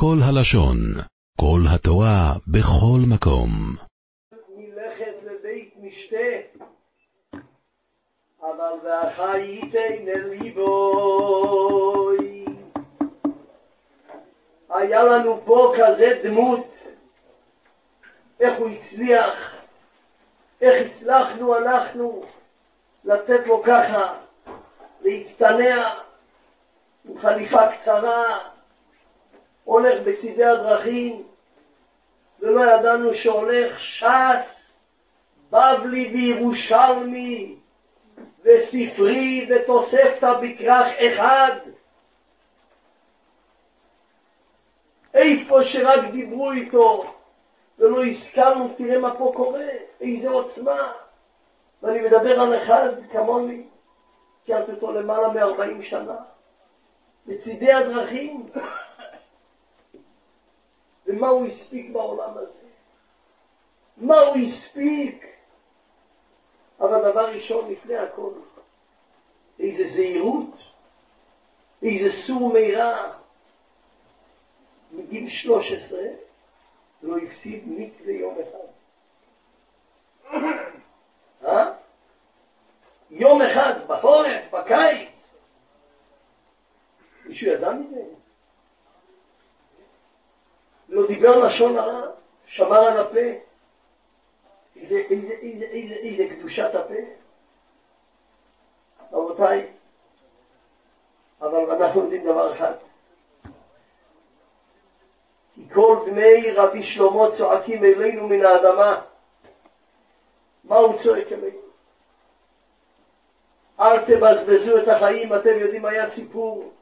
כל הלשון, כל התורה, בכל מקום. מלכת לבית משתה, אבל והחייתן אל ליבוי. היה לנו פה כזה דמות, איך הוא הצליח, איך הצלחנו אנחנו לתת לו ככה, להצטנע עם חליפה קצרה, הולך בצדי הדרכים, ולא ידענו שהולך ש"ס, בבלי וירושלמי, וספרי ותוספתא בכרך אחד. איפה שרק דיברו איתו ולא הזכרנו, תראה מה פה קורה, איזה עוצמה. ואני מדבר על אחד כמוני, הכרתי אותו למעלה מ-40 שנה, בצידי הדרכים. ומה הוא הספיק בעולם הזה? מה הוא הספיק? אבל דבר ראשון, לפני הכל, איזה זהירות, איזה סור מירע. מגיל 13 לא הפסיד מקווה יום אחד. אה? יום אחד, בחורף, בקיץ. מישהו ידע מזה? לא דיבר לשון הרע, שמר על הפה. איזה, איזה, איזה, איזה, איזה קדושת הפה. רבותיי, אבל אנחנו יודעים דבר אחד. כי כל דמי רבי שלמה צועקים אלינו מן האדמה. מה הוא צועק אלינו? אל תבזבזו את החיים, אתם יודעים, היה סיפור,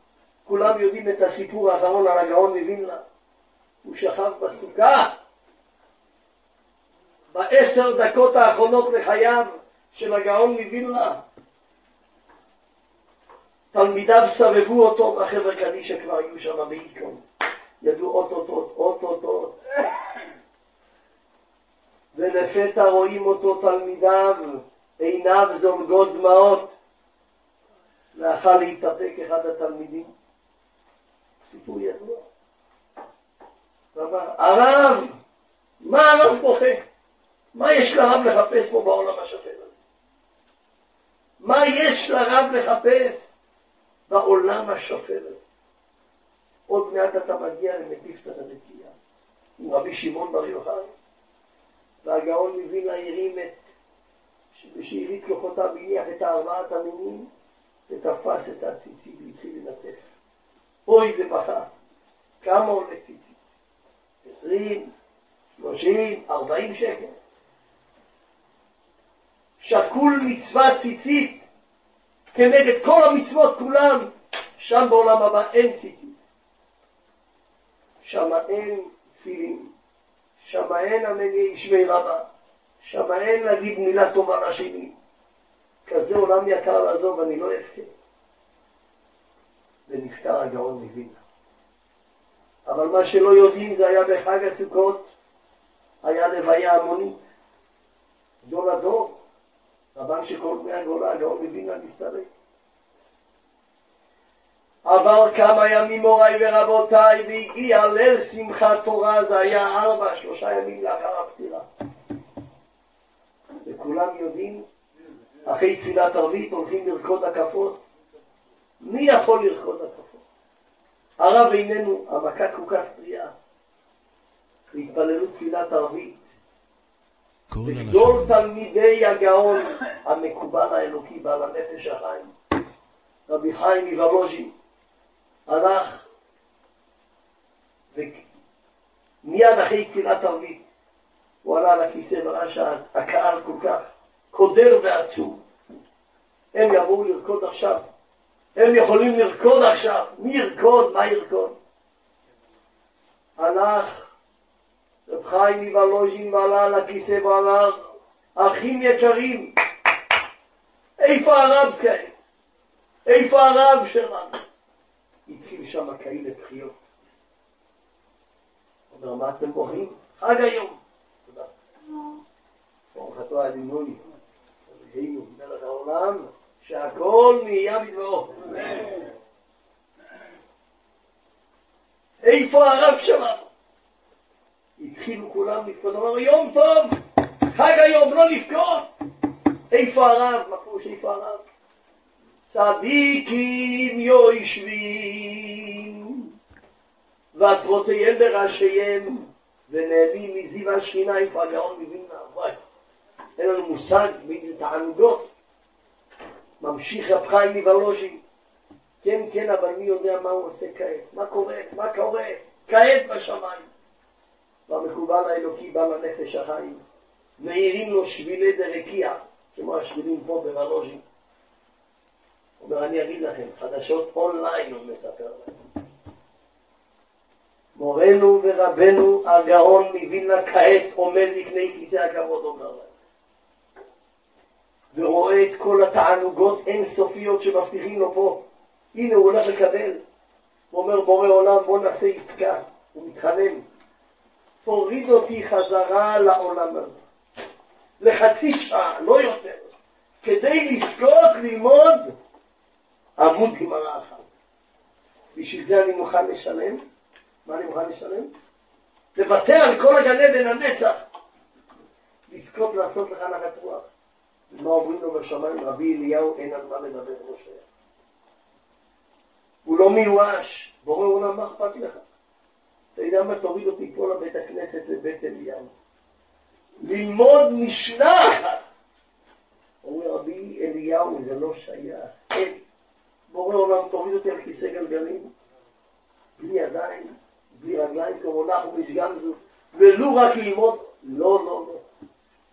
כולם יודעים את הסיפור האחרון על הגאון מווילנה. הוא שכב בסוכה בעשר דקות האחרונות לחייו של הגאון מווילנה. תלמידיו סבבו אותו, החבר'ה קדישא כבר היו שם באיקון. ידעו אוטוטוט, אוטוטוט. ולפתע רואים אותו תלמידיו, עיניו זולגות דמעות. לאחר להתאפק אחד התלמידים. סיפור ידוע. הרב, מה הרב בוכה? מה יש לרב לחפש פה בעולם השפל הזה? מה יש לרב לחפש בעולם השפל הזה? עוד מעט אתה מגיע למטיפתא דנקייה עם רבי שמעון בר יוחאי, והגאון מווילנה הרים את, בשארית כוחותיו הניח את הארבעת המינים ותפס את הציצית והתחיל לנטף. אוי ובכה, כמה עולה ציצית? עשרים, שלושים, ארבעים שקל. שקול מצוות ציצית כנגד כל המצוות כולם, שם בעולם הבא אין ציצית. שם אין תפילין, שם אין המניע שמי רבה, שם אין להגיד מילה טובה לשני. כזה עולם יקר לעזוב, אני לא אבכה. ונפטר הגאון מווילנה. אבל מה שלא יודעים זה היה בחג הסוכות, היה לוויה המונית. גדול הדור, רבן שכל בני הגולה, הגאון מווילנה מסתלק. עבר כמה ימים מוריי ורבותיי והגיע ליל שמחת תורה, זה היה ארבע, שלושה ימים לאחר הפטירה. וכולם יודעים, אחרי תפילת ערבית הולכים לרקוד הקפות. מי יכול לרקוד הקפות? הרב איננו, המכה כל כך טריה. והתפללו תפילת ערבית. וגדול תלמידי הגאון המקובל האלוקי בעל הנפש החיים, רבי חיים מוולוז'י, הלך ומיד אחרי תפילת ערבית הוא עלה על הכיסא וראה שהקהל כל כך קודר ועצוב. הם יבואו לרקוד עכשיו. הם יכולים לרקוד עכשיו. מי ירקוד? מה ירקוד? הלך רב חיים מוולוז'ין ועלה על הכיסא ואמר, אחים יקרים, איפה הרב כעת? איפה הרב שלנו? התחיל שם כאלה בחיות. אומר, מה אתם בוכים? חג היום. תודה. ברוך אתה אדינוני, אלוהינו, מלך העולם, שהכל נהיה בדברו. איפה הרב שלנו? התחילו כולם לבכות, אמרו יום טוב, חג היום, לא לבכות. איפה הרב? מה פירוש איפה הרב? צדיקים יושבים, ועטרותיהם בראשיהם, ונהנים מזיו השכינה, איפה הגאון מווילנה, וואי, אין לנו מושג באיזה תענוגות. ממשיך רב חיים מוולוז'ין, כן, כן, אבל מי יודע מה הוא עושה כעת? מה קורה? מה קורה? כעת בשמיים. והמקובל האלוקי בא לנפש החיים, מאירים לו שבילי דרקיע, כמו השבילים פה בוולוז'ין. הוא אומר, אני אגיד לכם, חדשות אונליין הוא מספר להם. מורנו ורבנו הגאון מווילנה כעת עומד לפני כיסא הכבוד, אומר להם. ורואה את כל התענוגות אינסופיות שמבטיחים לו פה. הנה הוא הולך לקבל. הוא אומר, בורא עולם, בוא נעשה עסקה. הוא מתחנן. תוריד אותי חזרה לעולם הזה. לחצי שעה, לא יותר. כדי לזכות ללמוד עמוד גמרא אחת. בשביל זה אני מוכן לשלם. מה אני מוכן לשלם? לוותר על כל הגן עדן הנצח. לזכות לעשות לך נחת רוח. מה אומרים לו בשמיים? רבי אליהו אין על מה לדבר משה. הוא לא מיואש, בורא עולם, מה אכפת לך? אתה יודע מה? תוריד אותי פה לבית הכנסת לבית אליהו. ללמוד משנה אחת. אומר רבי אליהו, זה לא שייך. אין. בורא עולם, תוריד אותי על כיסא גלגלים, בלי ידיים, בלי רגליים, כמו נח ומשגמזו, ולו רק ללמוד, לא, לא, לא.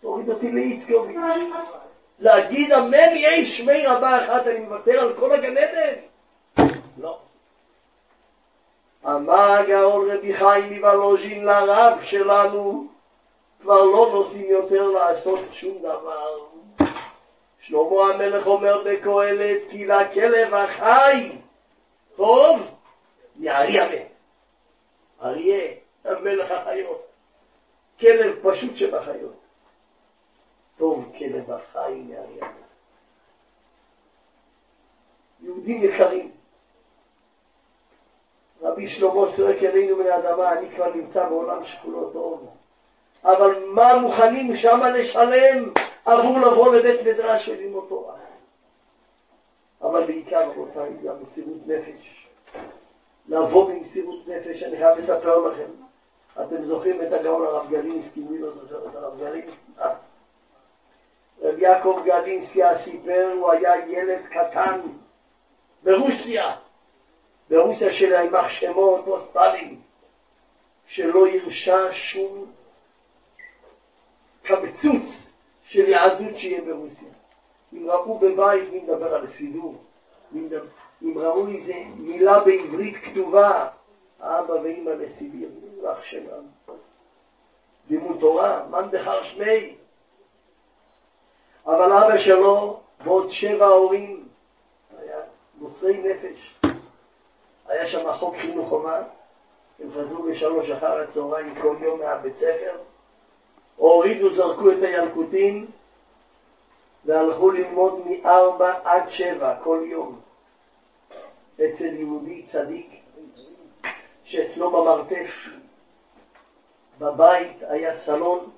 תוריד אותי לאיצקוביץ'. להגיד אמן יהי שמי רבה אחת, אני מוותר על כל הגן עדן? לא. אמר הגאון רבי חיים מוולוז'ין לרב שלנו, כבר לא נוסעים יותר לעשות שום דבר. שלמה המלך אומר בקהלת, כי לכלב החי טוב מאריה מת. אריה, המלך החיות. כלב פשוט שבחיות. טוב כלב החי מאריה מת. יהודים יקרים, רבי שלמה צועק אלינו מן האדמה, אני כבר נמצא בעולם שכולו טוב, אבל מה מוכנים שמה לשלם עבור לבוא לבית מדרש וללמוד תורה? אבל בעיקר, רבותיי, גם מסירות נפש. לבוא במסירות נפש, אני חייב לספר לכם. אתם זוכרים את הגאון הרב גלינסקי, מי לא זוכר את הרב גלינסקי? רב יעקב גלינסקי סיפר, הוא היה ילד קטן ברוסיה. ברוסיה של היימח שמו אותו סטלין, שלא הרשה שום קבצוץ של יהדות שיהיה ברוסיה. אם ראו בבית מי מדבר על סידור, אם ראו איזה מילה בעברית כתובה, האבא ואימא לסיביר, רח שלנו. לימוד תורה, מאן דחר שמי. אבל אבא שלו ועוד שבע הורים, היה מוסרי נפש. היה שם חוק חינוך חובה, הם חזרו בשלוש אחר הצהריים כל יום מהבית ספר, הורידו, זרקו את הילקוטים והלכו ללמוד מארבע עד שבע כל יום אצל יהודי צדיק שאצלו במרתף בבית היה סלון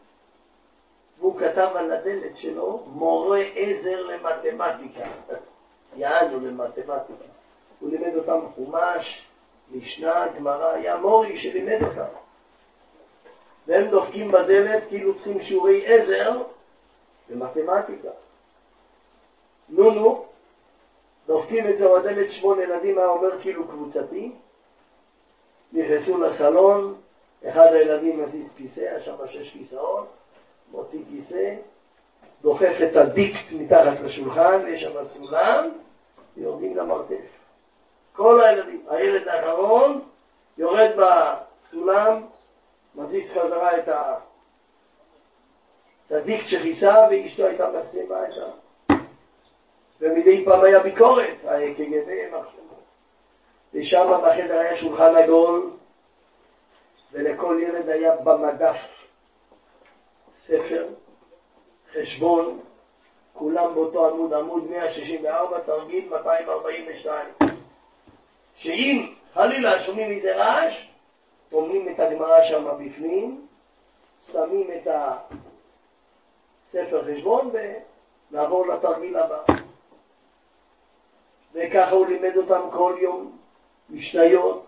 והוא כתב על הדלת שלו מורה עזר למתמטיקה, יענו למתמטיקה. הוא לימד אותם חומש, משנה, גמרא, היה מורי שלימד אותם. והם דופקים בדלת כאילו צריכים שיעורי עזר במתמטיקה. נו נו, דופקים את זה בדלת שמונה ילדים, היה אומר כאילו קבוצתי, נכנסו לסלון, אחד הילדים מזיז כיסא, היה שם שש כיסאות, מוציא כיסא, דוחף את הדיקט מתחת לשולחן, יש שם סולם, ויורדים למרתף. כל הילדים. הילד האחרון יורד בסולם, מזיז חזרה את הדיקט שכיסה, ואשתו הייתה מסיימה את ה... ומדי פעם היה ביקורת, הקג"ב, ושם בחדר היה שולחן עגול, ולכל ילד היה במדף ספר, חשבון, כולם באותו עמוד, עמוד 164, תרגיל 242. שאם חלילה שומעים איזה רעש, טומנים את הגמרא שם בפנים, שמים את הספר חשבון ונעבור לתרגיל הבא. וככה הוא לימד אותם כל יום, משניות,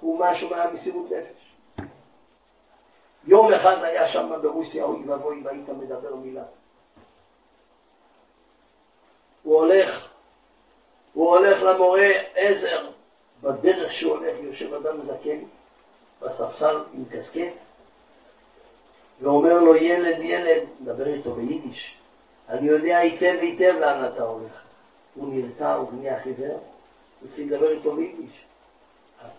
חומש ומהמסירות נפש. יום אחד היה שם ברוסיה, אוי ואבוי, והיית מדבר מילה. הוא הולך, הוא הולך למורה עזר, בדרך שהוא הולך יושב אדם זקן בספסל עם קסקט, ואומר לו, ילד, ילד, מדבר איתו ביידיש, אני יודע היטב היטב לאן אתה הולך. הוא נרתע, הוא חיוור, הוא התחיל לדבר איתו ביידיש.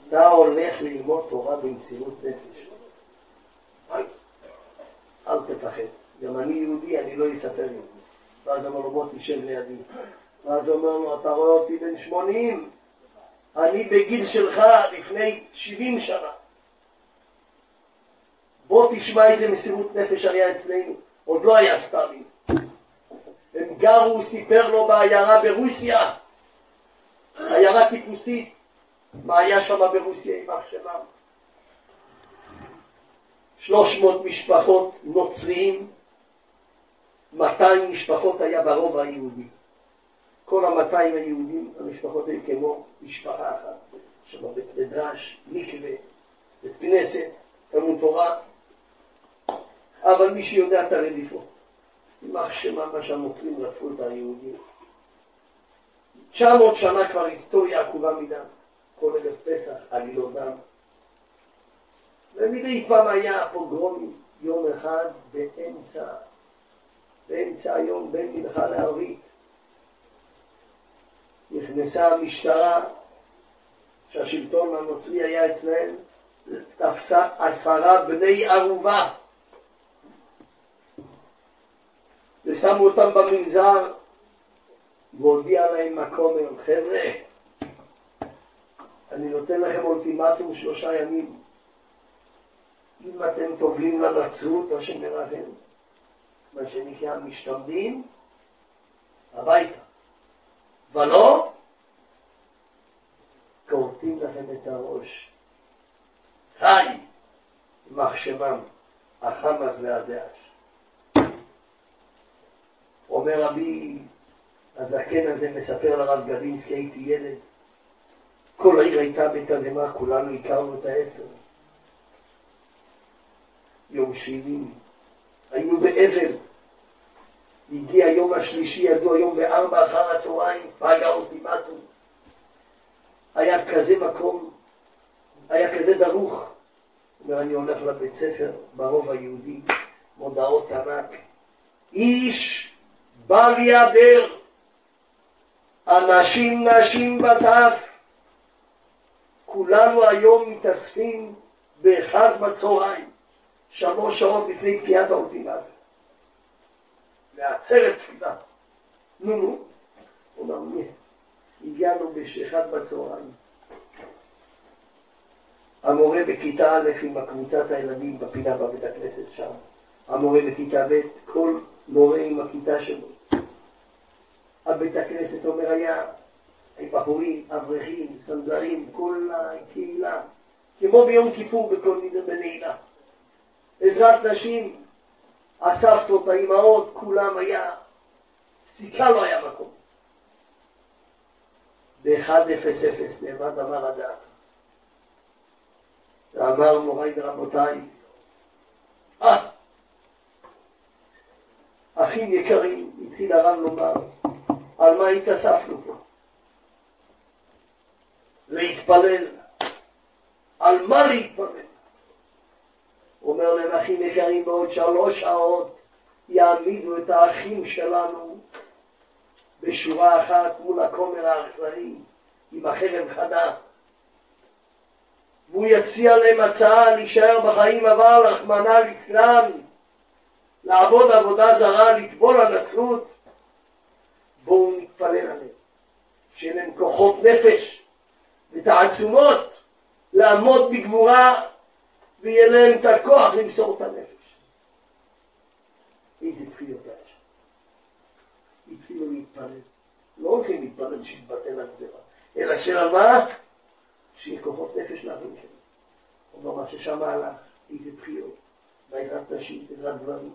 אתה הולך ללמוד תורה במסירות נפש. אל תפחד. גם אני יהודי, אני לא אספר יהודי. ואז אמר לו, בוא תשב לידי. ואז הוא אומר לו, אתה רואה אותי בן 80? אני בגיל שלך לפני 70 שנה. בוא תשמע איזה מסירות נפש היה אצלנו. עוד לא היה סטארין. הם גרו, סיפר לו, בעיירה ברוסיה. עיירה טיפוסית. מה היה שם ברוסיה עם אח שלנו? 300 משפחות נוצריים, 200 משפחות היה ברובע היהודי. כל המאתיים היהודים, המשפחות היו כמו משפחה אחת. שם בית מדרש, מקווה, בית כנסת, תלמוד תורה. אבל מי שיודע את הרדיפות, יימח שמה מה שהנוצרים רדפו את היהודים. 900 שנה כבר היסטוריה עקובה מדם, כל רגע פסח, עלילות דם. ומדי פעם היה פוגרום יום אחד באמצע, באמצע היום בין מנחה לערבית. נכנסה המשטרה, שהשלטון הנוצרי היה אצלם, תפסה עשרה בני ערובה ושמו אותם במנזר והודיע להם מקומר, חבר'ה, אני נותן לכם אולטימטום שלושה ימים. אם אתם טובלים לנצרות, או שמרחם, מה שנקרא משתמדים, הביתה. ולא, כורתים לכם את הראש. חי, מחשבם, החמאס והדאעש. אומר רבי הזקן הזה, מספר לרב גבינסקי, הייתי ילד, כל העיר הייתה בתדהמה, כולנו הכרנו את העשר. יום שני, היינו באבל. הגיע היום השלישי, ידעו היום בארבע אחר הצהריים, פגע האולטימטום. היה כזה מקום, היה כזה דרוך. אומר, אני הולך לבית ספר ברוב היהודי, מודעות ענק. איש בל יעבר אנשים, נשים וטף. כולנו היום מתאספים באחד בצהריים, שלוש שעות לפני תקיעת האולטימטה. לעצרת תפילה. נו נו, הוא אומר, הגענו בשאחד בצהריים. המורה בכיתה א' עם קבוצת הילדים בפינה בבית הכנסת שם. המורה בכיתה ב', כל מורה עם הכיתה שלו. הבית הכנסת אומר היה בחורים, אברכים, סנדרים, כל הקהילה, כמו ביום כיפור בכל מיני בנעילה. עזרת נשים, הסבתות, האימהות, כולם היה, סיכה לא היה מקום. ב-1.00 נאמר דבר הדעת. ואמר מוריי ורבותיי, אה, אחים יקרים, התחיל הרב לומר, על מה התאספנו פה? להתפלל. על מה להתפלל? אומר להם, אחים יקרים, בעוד שלוש שעות יעמידו את האחים שלנו בשורה אחת מול הכומר האכזרי עם החרב חדה. והוא יציע להם הצעה להישאר בחיים, אבל רחמנא ליצלן, לעבוד עבודה זרה, לטבול הנצרות, בואו נתפלל עליהם, שיהיה להם כוחות נפש ותעצומות לעמוד בגבורה ויהיה להם את הכוח למסור את הנפש. איזה תפילות היה שם. התחילו להתפלל. לא הולכים להתפלל שיתבטל הגזרה, אלא של מה? שיהיה כוחות נפש לאחים שלנו. הוא אומר מה ששם הלך, איזה בחיות, בעזרת נשים, בעזרת דברים.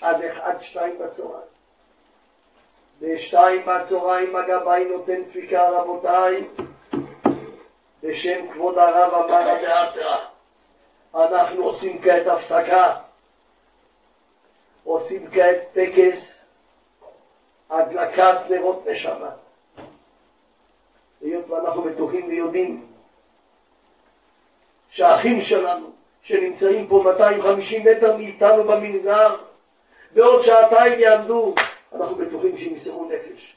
עד עד שתיים בצהריים. בשתיים בצהריים הגבאי נותן דפיקה, רבותיי, בשם כבוד הרב אמר הדעתרא. אנחנו עושים כעת הפסקה, עושים כעת טקס הדלקת נרות נשמה. היות ואנחנו בטוחים ויודעים שהאחים שלנו שנמצאים פה 250 מטר מאיתנו במנזר בעוד שעתיים יעמדו, אנחנו בטוחים שימסרו נפש.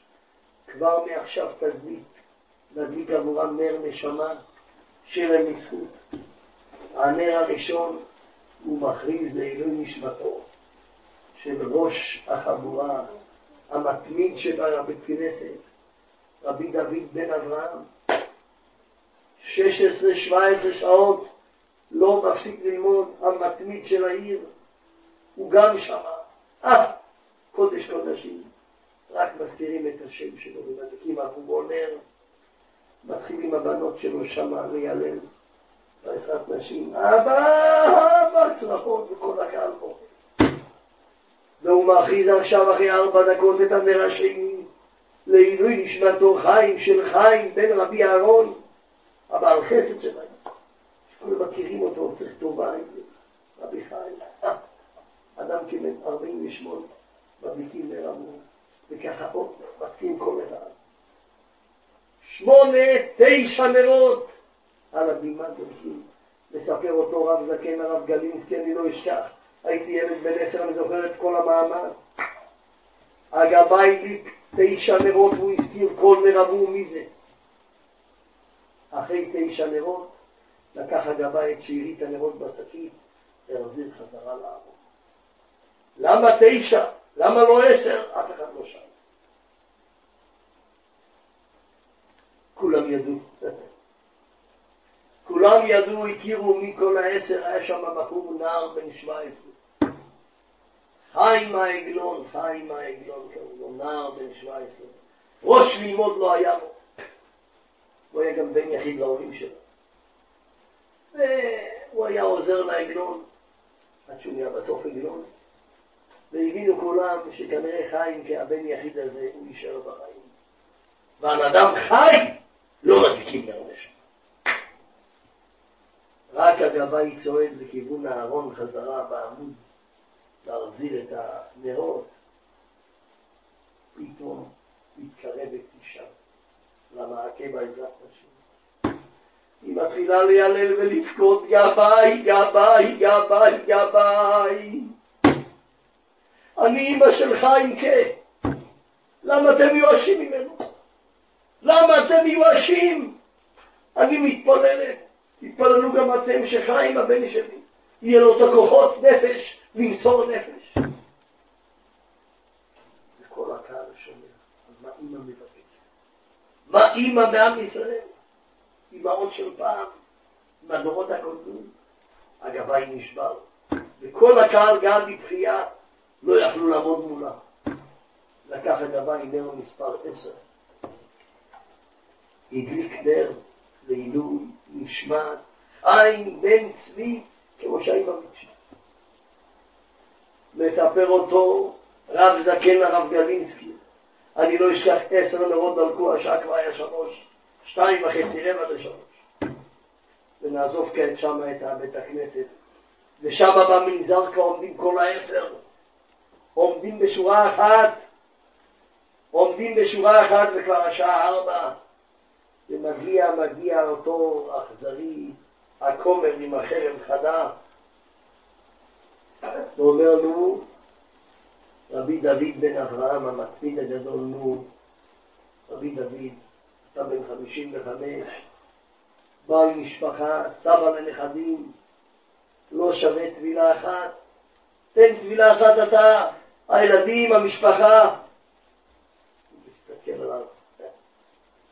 כבר מעכשיו תדליק, נדליק עבורם נר נשמה של ניסות. הנר הראשון הוא מכריז לעילוי נשמתו של ראש החבורה, המתמיד של הבית כנסת, רבי דוד בן אברהם. 16-17 שעות לא מפסיק ללמוד, המתמיד של העיר, הוא גם שמע. אה, קודש קודשים, רק מזכירים את השם שלו ומדליקים עבורו נר, מתחילים הבנות שלו שמה להיעלם, בעזרת נשים, אבא, אבא, צרחות וכל הקהל פה. והוא מכריז עכשיו אחרי ארבע דקות את השני, לעילוי נשמתו חיים של חיים בן רבי אהרון, הבעל חסד שלהם. כולם מכירים אותו, צריך טובה עם זה, רבי חיים. אדם כבן 48, מדליקים נר אמור, וככה עוד מתקים כל אחד. שמונה, תשע נרות על הבימה דולקים. מספר אותו רב זקן, הרב גלינסקי, אני לא אשכח. הייתי ילד בן עשר, אני זוכר את כל המאמר. הגבאי הדליק תשע נרות והוא הזכיר כל נר עבור מי זה. אחרי תשע נרות לקח הגבאי את שארית הנרות בשקית והחזיר חזרה לעבוד. למה תשע? למה לא עשר? אף אחד לא שאל. כולם ידעו. כולם ידעו, הכירו מכל העשר, היה שם בחור נער בן 17. חיים העגלון, חיים העגלון קראו לו, נער בן 17. ראש ללמוד לא היה לו. הוא היה גם בן יחיד להורים שלו. והוא היה עוזר לעגלון, עד שהוא נהיה בסוף עגלון. והבינו כולם שכנראה חיים כהבן יחיד הזה הוא יישאר בחיים. ועל אדם חי לא מדליקים נר רק הגבאי צועד לכיוון הארון חזרה בעמוד להחזיר את הנרות, פתאום מתקרבת אישה למעקה בעזרת נשים. היא מתחילה לילל ולבכות גבאי, גבאי, גבאי, גבאי. אני אמא של חיים כה. למה אתם מיואשים ממנו? למה אתם מיואשים? אני מתפללת. תתפללו גם אתם שחיים הבן שלי, יהיה לו את הכוחות נפש למסור נפש. וכל הקהל שומע, מה אימא מבקשת? מה אימא מעם ישראל? אימהות של פעם, מהדורות הקודמים, הגבאי נשבר, וכל הקהל גם בבחייה לא יכלו לעמוד מולה. לקח הגבאי נר מספר עשר, הדליק נר לעילוי נשמת עין בן צבי, כמו שהאימא ביקשה. מספר אותו רב זקן הרב גלינסקי. אני לא אשכח עשר נרות דלקו, השעה כבר היה שלוש, שתיים וחצי, רבע לשלוש. ונעזוב כעת שמה את בית הכנסת. ושם במנזר כבר עומדים כל העשר. עומדים בשורה אחת, עומדים בשורה אחת וכבר השעה ארבע. ומגיע, מגיע אותו אכזרי, הכומר עם החרם חדה, ואומר לו, רבי דוד בן אברהם, המצמיד הגדול, נו, רבי דוד, אתה בן חמישים וחמש, בעל משפחה, סבא לנכדים, לא שווה טבילה אחת, תן טבילה אחת אתה, הילדים, המשפחה. הוא מסתכל עליו,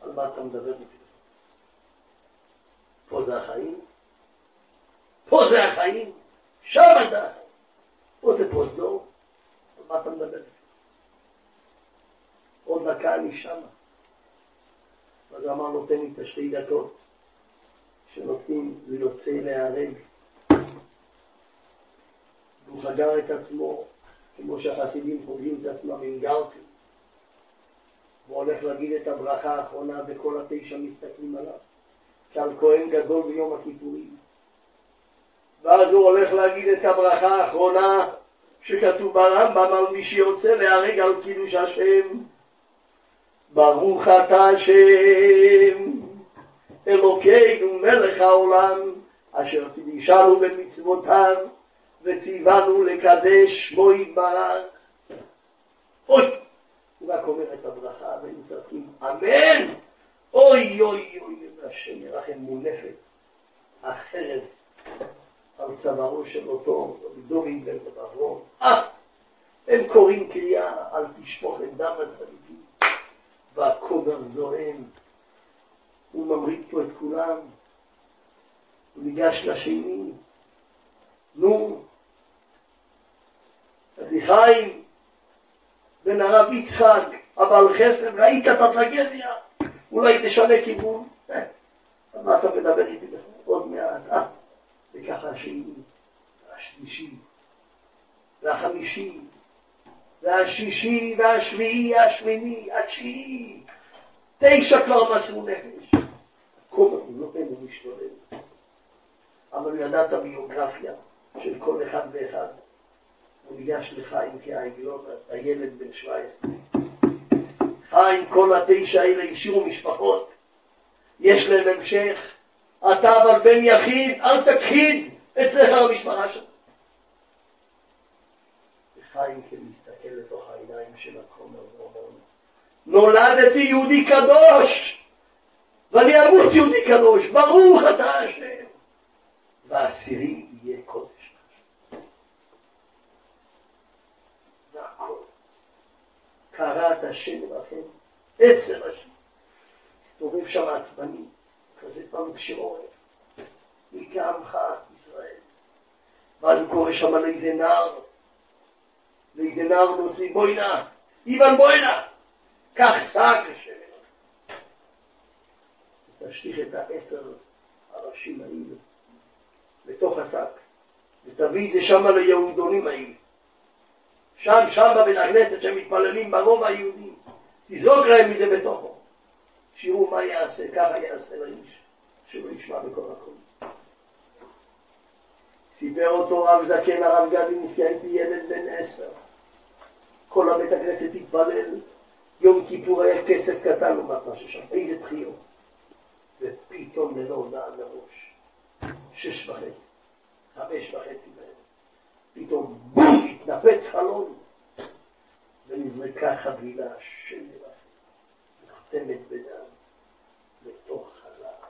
על מה אתה מדבר איתי? פה זה החיים, פה זה החיים, שם החיים. פה זה פרוזדור, על מה אתה מדבר? עוד דקה אני שמה. אז הוא אמר לו, תן לי את השתי דקות שנותנים ויוצא להיהרג. והוא חגר את עצמו, כמו שהחסידים חוגים את עצמם עם גרפי. הוא הולך להגיד את הברכה האחרונה וכל התשע מסתכלים עליו, כעל כהן גדול ביום הכיפורים. ואז הוא הולך להגיד את הברכה האחרונה שכתוב ברמב"ם על מי שיוצא להרג על קידוש השם. ברוך אתה השם, אלוקינו מלך העולם, אשר תדישנו במצוותיו וציוונו לקדש שמו יתברך. אוי! הוא רק אומר את הברכה והיינו צועקים אמן! אוי אוי אוי, והשם ירחם מונפת החרב על צווארו של אותו דורי בן אברהם. אה! הם קוראים קריאה על תשפוך את דם הצדיקים והכומר זועם. הוא ממריד פה את כולם. הוא ניגש לשני. נו, רבי בן הרב יצחק, אבל חסד, ראית את הטרגדיה? אולי תשנה כיוון? אה, מה אתה מדבר איתי עוד מעט? אה, וככה השני, השלישי, והחמישי, והשישי, והשביעי, השמיני, התשיעי, תשע כבר מסרו נפש. כל הזמן נותן לו להשתולל. אבל ידע את הביוגרפיה של כל אחד ואחד. הוא ניגש לחיים כהעגלון, הילד בן 17. חיים, כל התשע האלה השאירו משפחות, יש להם המשך. אתה אבל בן יחיד, אל תכחיד את זכר המשפחה שלך. וחיים כן מסתכל לתוך העיניים של הכומר ואומר נולדתי יהודי קדוש, ואני אמות יהודי קדוש, ברוך אתה השם. והעשירי יהיה קודש. קראת השם לכם, עצר השם. מסתובב שם עצבני, כזה פעם כשעורף, מי כעמך ישראל. ואז הוא קורא שם לאיזה נער, לאיזה נער מוציא, בואי נא, איוון בואי נא, קח שק השם. תשליך את העשר הראשים האלה לתוך השק, ותביא את זה שמה ליהודונים האלה. שם, שם בבית הכנסת שמתפללים ברוב היהודי, תזרוק להם מזה בתוכו. שיראו מה יעשה, ככה יעשה לאיש, שלא ישמע בכל הכל. סיפר אותו רב זקן הרב גדינסקי, הייתי ילד בן עשר. כל הבית הכנסת התפלל, יום כיפור היה כסף קטן לעומת מה ששם, איזה תחיות. ופתאום ללא הודעה מראש, שש וחצי, חמש וחצי בערב. פתאום בום, התנפץ חלון, ונזרקה חבילה של נחתמת בדם לתוך חלל.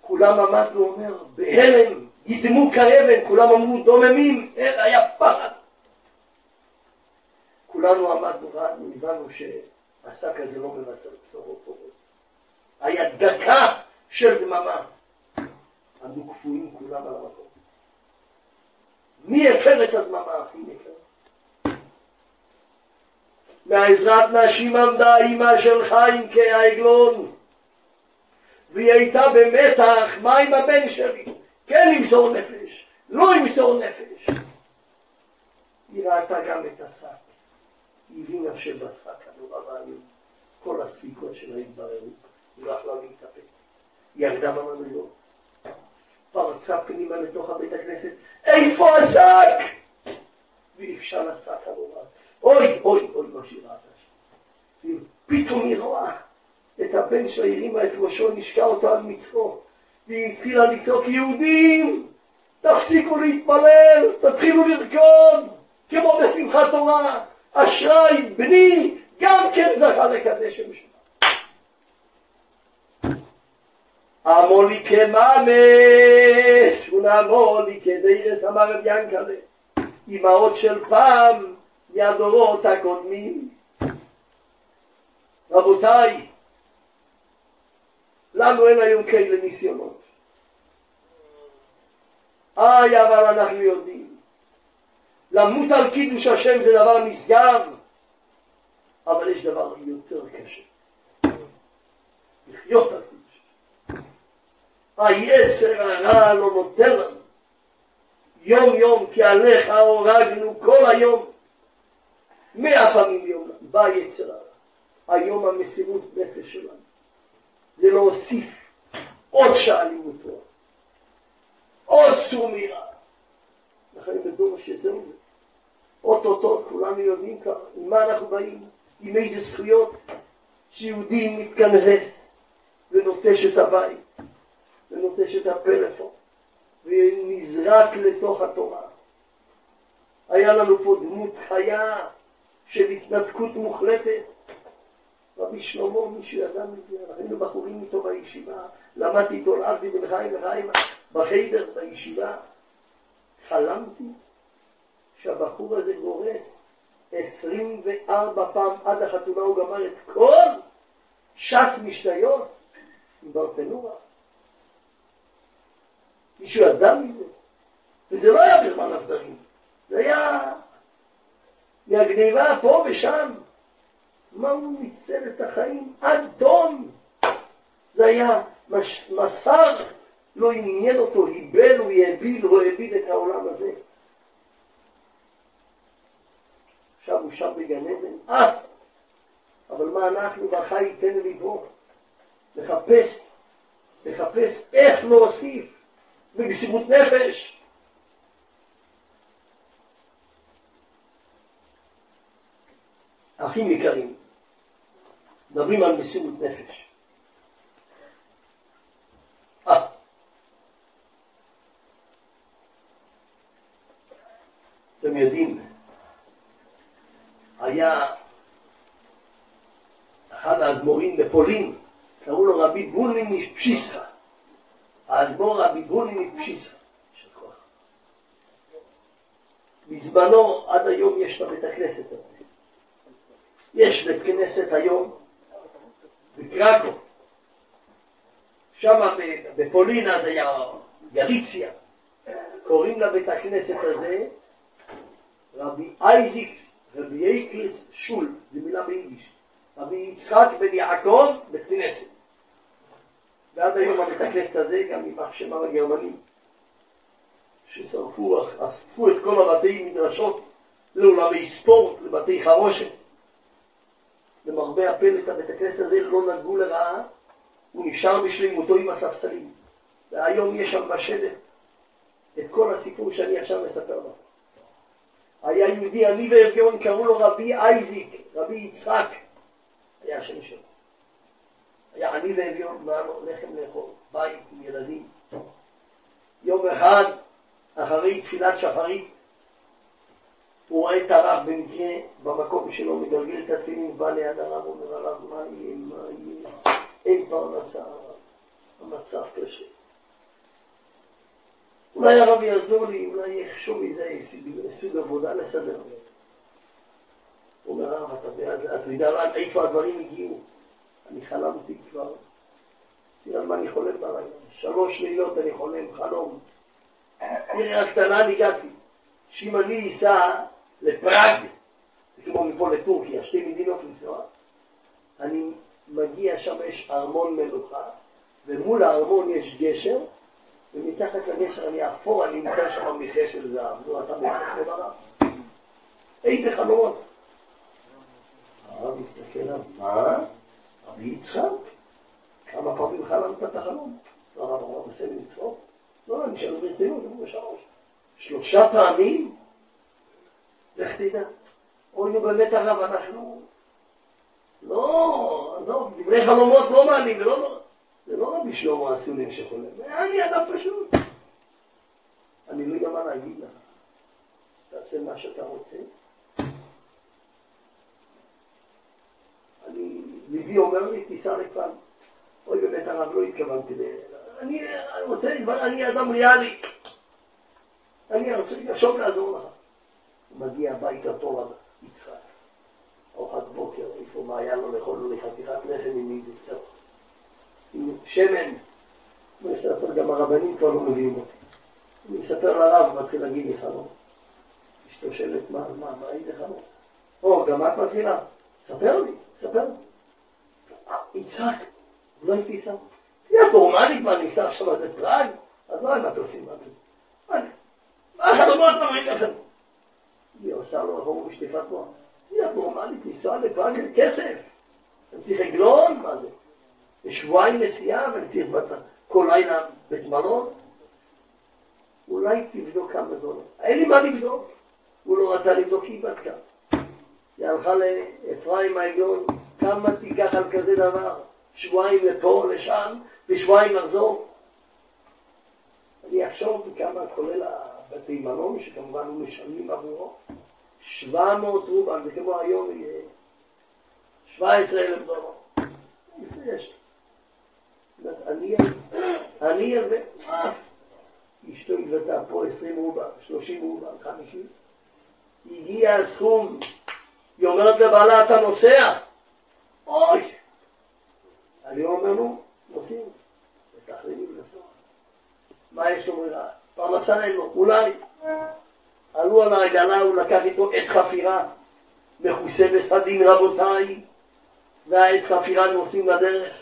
כולם עמד ואומר, בהלם, ידמו כאבן, כולם אמרו דוממים, היה פחד. כולנו עמדנו הבנו שהשק הזה לא מבשר בשורות טובות. היה דקה של דממה. עמדו קפואים כולם על המקום. מי הפר את הדממה הכי יקרה? מעזרת נשים עמדה אמא של חיים כהעגלון, והיא הייתה במתח, מה עם הבן שלי? כן ימסור נפש, לא ימסור נפש. היא ראתה גם את השק, היא הבינה שבשק הנורא והיום כל הספיקות שלה התבררו, היא לא יכלה להתאפק. היא ירדה במדרגות. פרצה פנימה לתוך הבית הכנסת, איפה השק? ואפשר לשק הנורא. אוי, אוי, אוי, מה שהיא ראתה שם. פתאום היא רואה את הבן שלה, הרימה את ראשו, נשקע אותו על מצחו, והיא התחילה לצעוק, יהודים, תפסיקו להתפלל, תתחילו לרקוד, כמו בשמחת תורה, אשראי, בני, גם כן זכה לקדש שם שמו. אמולי כממש, ונאמולי כדרס אמר רב ינקלה, אמהות של פעם, ידורות הקודמים. רבותיי, לנו אין היום כאלה ניסיונות. איי, אבל אנחנו יודעים. למות על קידוש השם זה דבר נשגב, אבל יש דבר יותר קשה. לחיות על קודש. היצר הרע לא נותן לנו. יום יום כי עליך הורגנו כל היום. מאה פעמים ביום בא יצר הרע. היום המסירות נפש שלנו. זה להוסיף עוד שעה לימוד תורה. עוד סור מרע. לכן בדור שזהו זה. אוטוטו כולנו יודעים ככה, עם מה אנחנו באים, עם איזה זכויות שיהודי מתכנס ונוטש את הבית, ונוטש את הפלאפון, ונזרק לתוך התורה. היה לנו פה דמות חיה של התנתקות מוחלטת. רבי שלמה, מישהו ידע מזה, היינו בחורים איתו בישיבה, למדתי איתו לאבי בן חיים וחיים בחיידר בישיבה. חלמתי שהבחור הזה גורס 24 פעם עד החתונה הוא גמר את כל ש"ס משניות עם ברטנורה. מישהו ידע מזה? וזה לא היה בזמן הסדרים, זה היה מהגניבה פה ושם. מה הוא ניצל את החיים עד תום? זה היה מש... מסר, לא עניין אותו, היבל, הוא העביל, הוא העביל את העולם הזה. עכשיו הוא שם בגן עדן, אה! אבל מה אנחנו והחי ייתן לבוא? לחפש, לחפש איך להוסיף במסירות נפש. אחים יקרים, מדברים על מסירות נפש. אה. אתם יודעים, היה אחד האדמו"רים בפולין, קראו לו רבי בוני מפשיסה. האדמו"ר רבי בוני מפשיסה. בזמנו, עד היום יש את הבית הכנסת הזה. יש בית כנסת היום בקרקו. שם בפולין אז היה גליציה. קוראים לבית הכנסת הזה רבי אייזיק רבי אייקריס שול, זו מילה ביידיש. רבי יצחק בן יעקב בית כנסת. ועד היום הבית הכנסת הזה גם יימח שמם הגרמנים, ששרפו, אספו את כל הבתי מדרשות לעולמי ספורט, לבתי חרושת. למרבה הפלא את הבית הכנסת הזה לא נגעו לרעה, הוא נשאר בשלמותו עם הספסלים. והיום יש שם בשלט את כל הסיפור שאני עכשיו מספר לכם. היה יהודי עני וארגון, קראו לו רבי אייזיק, רבי יצחק, היה השם שלו. היה עני ואביון, לא היה לו לחם לאכול, בית עם ילדים. יום אחד, אחרי תפילת שחרית, הוא רואה את הרב במקרה במקום שלו, מגלגל את התפילין, בא ליד הרב, אומר הרב, מה יהיה, מה יהיה, אין פרנסה, המצב קשה. אולי הרב יעזור לי, אולי יחשוב מזה סוג עבודה לסדר. הוא אומר הרב, אתה יודע איפה הדברים הגיעו? אני חלמתי כבר, תראה מה אני חולם בלילה, שלוש לילות אני חולם, חלום. תראה, הקטנה אני הגעתי, שאם אני אסע לפראג, זה כמו מפה לטורקיה, שתי מדינות לנסוע, אני מגיע, שם יש ארמון מלוכה, ומול הארמון יש גשר, ומתחת לגשר אני אפור, אני נמצא שם מחה של זהב. נו, אתה מתחת הרב. איזה חלומות. הרב מסתכל עליו, מה? רבי יצחק? כמה פעמים חלמת את החלום? לא, הרב אמר, בסדר מצוות? לא, אני שואל ברצינות, הוא בשלוש. שלושה פעמים? לך תדע. אוי, באמת הרב, אנחנו... לא, לא, דברי חלומות לא מעלים. זה לא רבי שלמה הסולים שחולם, אני אדם פשוט. אני לא יודע מה להגיד לך. תעשה מה שאתה רוצה. אני, ליבי אומר לי, תיסע לכאן. אוי, באמת הרב, לא התכוונתי ל... אני רוצה, אני אדם ריאלי. אני רוצה לחשוב לעזור לך. הוא מגיע הביתה טוב, יצחק. ארוחת בוקר, איפה מה היה לו לאכול לו לחתיכת לחם עם איזה קצת. עם שמן. אני מספר, גם הרבנים כבר לא מביאים אותי. אני מספר לרב, מתחיל להגיד לי חלום. אשתו שואלת, מה, מה, מה היית חלום? או, גם את מתחילה? ספר לי, ספר. יצחק, לא הייתי שם. תהיה נורמלית, מה, ניסע עכשיו איזה פראג? אז לא אתם עושים, מה אתם? מה החלומות מראים לכם? היא עושה לו, אומרים, בשטיפת מוח. היא נורמלית, ניסוע לפראג זה כסף. אני צריך עגלון, מה זה? בשבועיים נסיעה ואני צריך כל לילה בית מלון? אולי תבדוק כמה דולר. אין לי מה לבדוק. הוא לא רצה לבדוק, היא בדקה. היא הלכה לאפרים העליון, כמה תיקח על כזה דבר? שבועיים לפה, לשם, ושבועיים לחזור. אני אחשוב כמה כולל הבתי מלון, שכמובן הוא משלמים עבורו, 700 רובל, זה כמו היום יהיה 17 אלף דולר. יש. אני הרבה, אשתו התבטאה פה 20 רובל, 30 רובל, 50. הגיע הסכום, היא אומרת לבעלה, אתה נוסע? אוי! אני אומר לו, נוסעים, מתכננים לנסוע. מה יש לו ברירה? פרנסה אין לו, אולי. עלו על העגלה, הוא לקח איתו עת חפירה, מכוסה בסדין רבותיי, והעת חפירה נוסעים לדרך.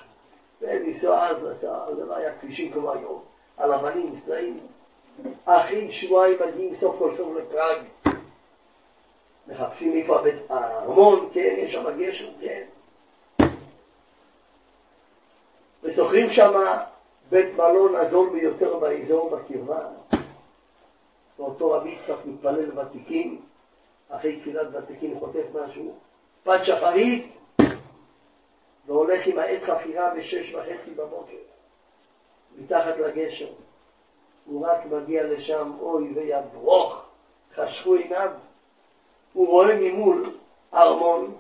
ולנסוע אז, זה לא היה כבישים כמו היום, על אבנים, סלעים. אחרי שבועיים מגיעים סוף כל סוף לפראג. מחפשים איפה הארמון, כן, יש שם גשר, כן. ושוכרים שם בית מלון הזול ביותר באזור בקרבה. ואותו רבי יצחק מתפלל ותיקים, אחרי תפילת ותיקים חוטף משהו, פת שחרית, והולך עם העת חפירה בשש וחצי בבוקר, מתחת לגשר. הוא רק מגיע לשם, אוי ויברוך, חשכו עיניו. הוא רואה ממול ארמון,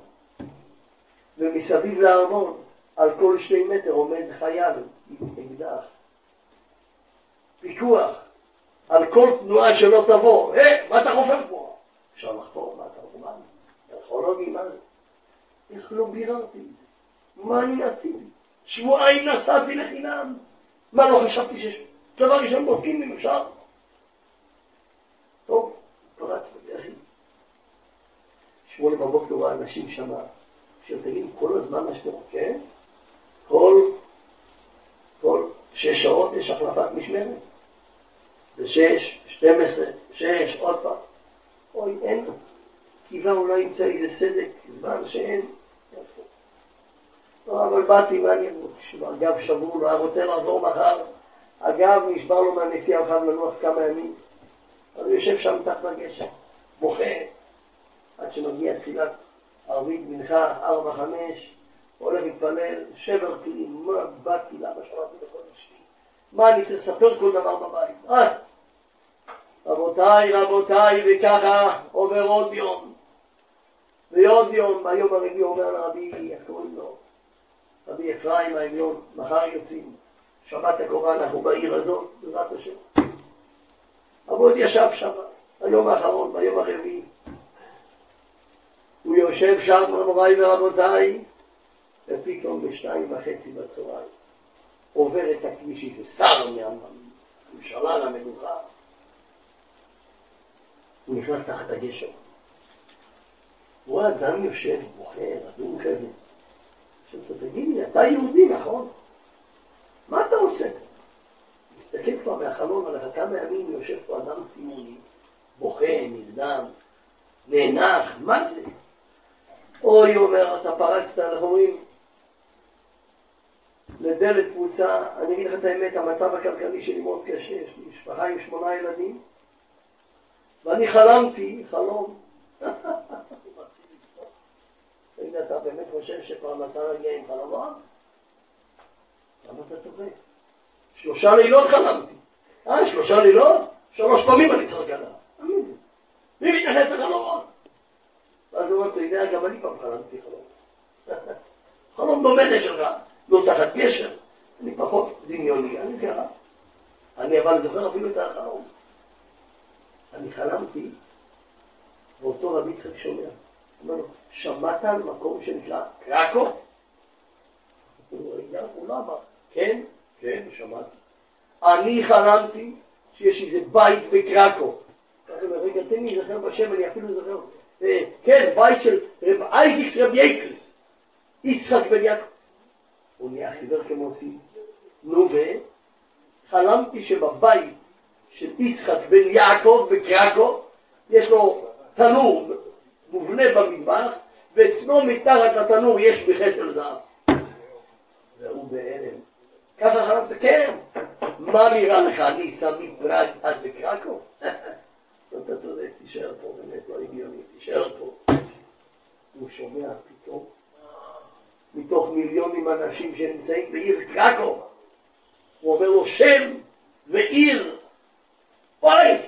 ומסביב לארמון, על כל שתי מטר עומד חייל עם אקדח. פיקוח, על כל תנועה שלא תבוא, היי, מה אתה חופר פה? אפשר לחפור, מה אתה אומר? ארכיאולוגי, מה זה? איך לא ביררתי? מה אני עשיתי? שבועיים נסעתי לחינם. מה, לא חשבתי שיש... דבר ראשון בודקים אם אפשר? טוב, פרץ בדרכים. שמונה בבוקר רואה אנשים שמה, שתגידו כל הזמן מה שאתם כן? כל, כל שש שעות יש החלפת משמרת. בשש, שתים עשרה, שש, עוד פעם. אוי, אין. קיווה אולי ימצא איזה סדק, זמן שאין. לא, אבל באתי ואני, הגב שבור, לא היה רוצה לעבור מחר. הגב נשבר לו מהנסיעה, חייב לנוח כמה ימים. אז הוא יושב שם מתחת לגשר, בוכה, עד שמגיע תחילת ערבית מנחה, ארבע, חמש, הולך להתפלל, שבר כלים, מה באתי, למה שמעתי בכל אשתי? מה אני צריך לספר כל דבר בבית? אה, רבותיי, רבותיי, וככה עובר עוד יום. ועוד יום, ביום הרביעי אומר לרבי, איך קוראים לו? רבי אפרים העליון, מחר יוצאים. שבת הקרובה אנחנו בעיר הזאת, בעזרת השם. אבוד ישב שם, היום האחרון, ביום הרביעי. הוא יושב שם, רבותיי ורבותיי, ופתאום בשתיים וחצי בצהריים עובר את הכביש איזה שר מהממשלה למנוחה. הוא נכנס תחת הגשר. הוא רואה אדם יושב, בוכה, רדום כזה. עכשיו תגיד לי, אתה יהודי, נכון? מה אתה עושה? מסתכל כבר מהחלון עליך כמה ימים יושב פה אדם ציוני, בוכה, נרדם, נאנח, מה זה? אוי, אומר, אתה פרצת, אנחנו אומרים, לדלת קבוצה, אני אגיד לך את האמת, המצב הכלכלי שלי מאוד קשה, יש לי משפחה עם שמונה ילדים, ואני חלמתי חלום. תגיד, אתה באמת חושב שפרנסה נגיע עם חלומות? למה אתה צוחק? שלושה לילות חלמתי. אה, שלושה לילות? שלוש פעמים אני צוחק עליו. מי מתייחס לחלומות? ואז הוא אומר, אתה יודע, גם אני פעם חלמתי חלום. חלום דומה לשלך, לא תחת קשר. אני פחות דמיוני, אני ככה. אני אבל זוכר אפילו את החלום. אני חלמתי, ואותו רבי יצחק שומע. אומר לו, שמעת על מקום שנקרא קרקו? הוא לא אמר, כן, כן, שמעתי. אני חלמתי שיש איזה בית בקרקו. רגע, תן לי לזכר בשם, אני אפילו זוכר. אה, כן, בית של רב אייזיק רב יקרס, יצחק בן יעקב. הוא נהיה חיוור כמוציא. נו ו... חלמתי שבבית של יצחק בן יעקב בקרקו, יש לו תנור מובנה במטבח, ואצלו מתחת לתנור יש בחסר זהב. והוא בהלם. ככה חלמת, כן. מה נראה לך, אני שם מפרד עד בקרקו? אתה צודק, תישאר פה, באמת לא הגיוני, תישאר פה. הוא שומע פתאום, מתוך מיליונים אנשים שנמצאים בעיר קרקו, הוא אומר לו שם ועיר. אוי,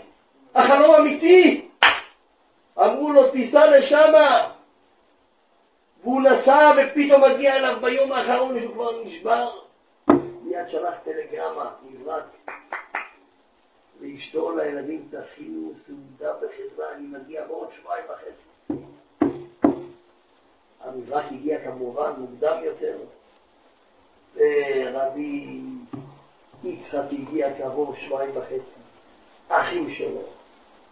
החלום אמיתי. אמרו לו, תיסע לשמה. והוא נסע ופתאום מגיע אליו ביום האחרון שהוא כבר נשבר. מיד שלח טלגרמה, נברק. לאשתו, לילדים, תכינו סעודה בחברה, אני מגיע בעוד שבועיים וחצי. המזרח הגיע כמובן מוקדם יותר, ורבי יצחק הגיע כעבור שבועיים וחצי. האחים שלו,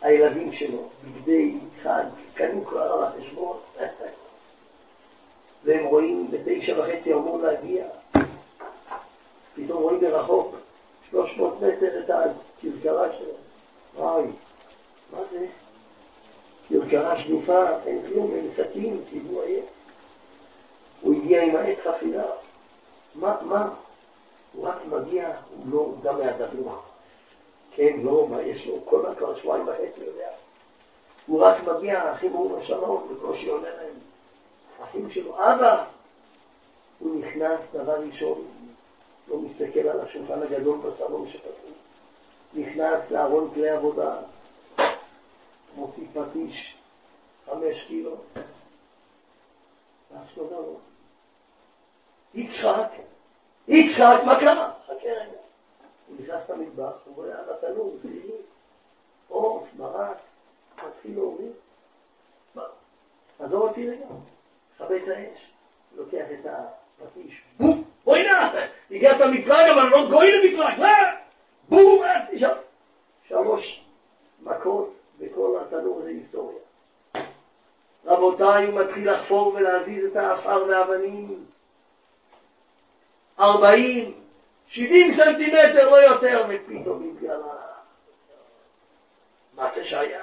הילדים שלו, בגדי חג, קנו כבר על החשבון, והם רואים בתשע וחצי אמור להגיע. פתאום רואים מרחוק, שלוש מאות מטר את הכרכרה שלו. וואי, מה זה? כרכרה שדופה, אין כלום, אין סכין, ציבור עייף. הוא הגיע עם העט חפירה. מה, מה? הוא רק מגיע, הוא לא, גם דבוך. כן, לא, מה יש לו? כל מה שבועיים וחצי יודע. הוא רק מגיע, האחים אומרים לו שלום, בקושי עונה להם. האחים שלו, אבא! הוא נכנס, דבר ראשון, לא מסתכל על השולחן הגדול בסלון שפתחו. נכנס לארון כלי עבודה, מוציא פטיש, חמש קילו. ואז תודה לו. יצחק, יצחק, מה קרה? חכה רגע. הוא נכנס למטבח, הוא רואה על התנור, זיהי, עוף, מרק, מתחיל להוריד. עזוב אותי רגע, כבה את האש, לוקח את הפטיש, בום, בואי נא, הגעת מפלג, אבל לא גוי למפלג, לא! בום, שלוש מכות בכל התנור זה היסטוריה. רבותיי, הוא מתחיל לחפור ולהזיז את האפר והאבנים. ארבעים, שבעים סנטימטר, לא יותר, ופתאום התגלה. מה זה שהיה?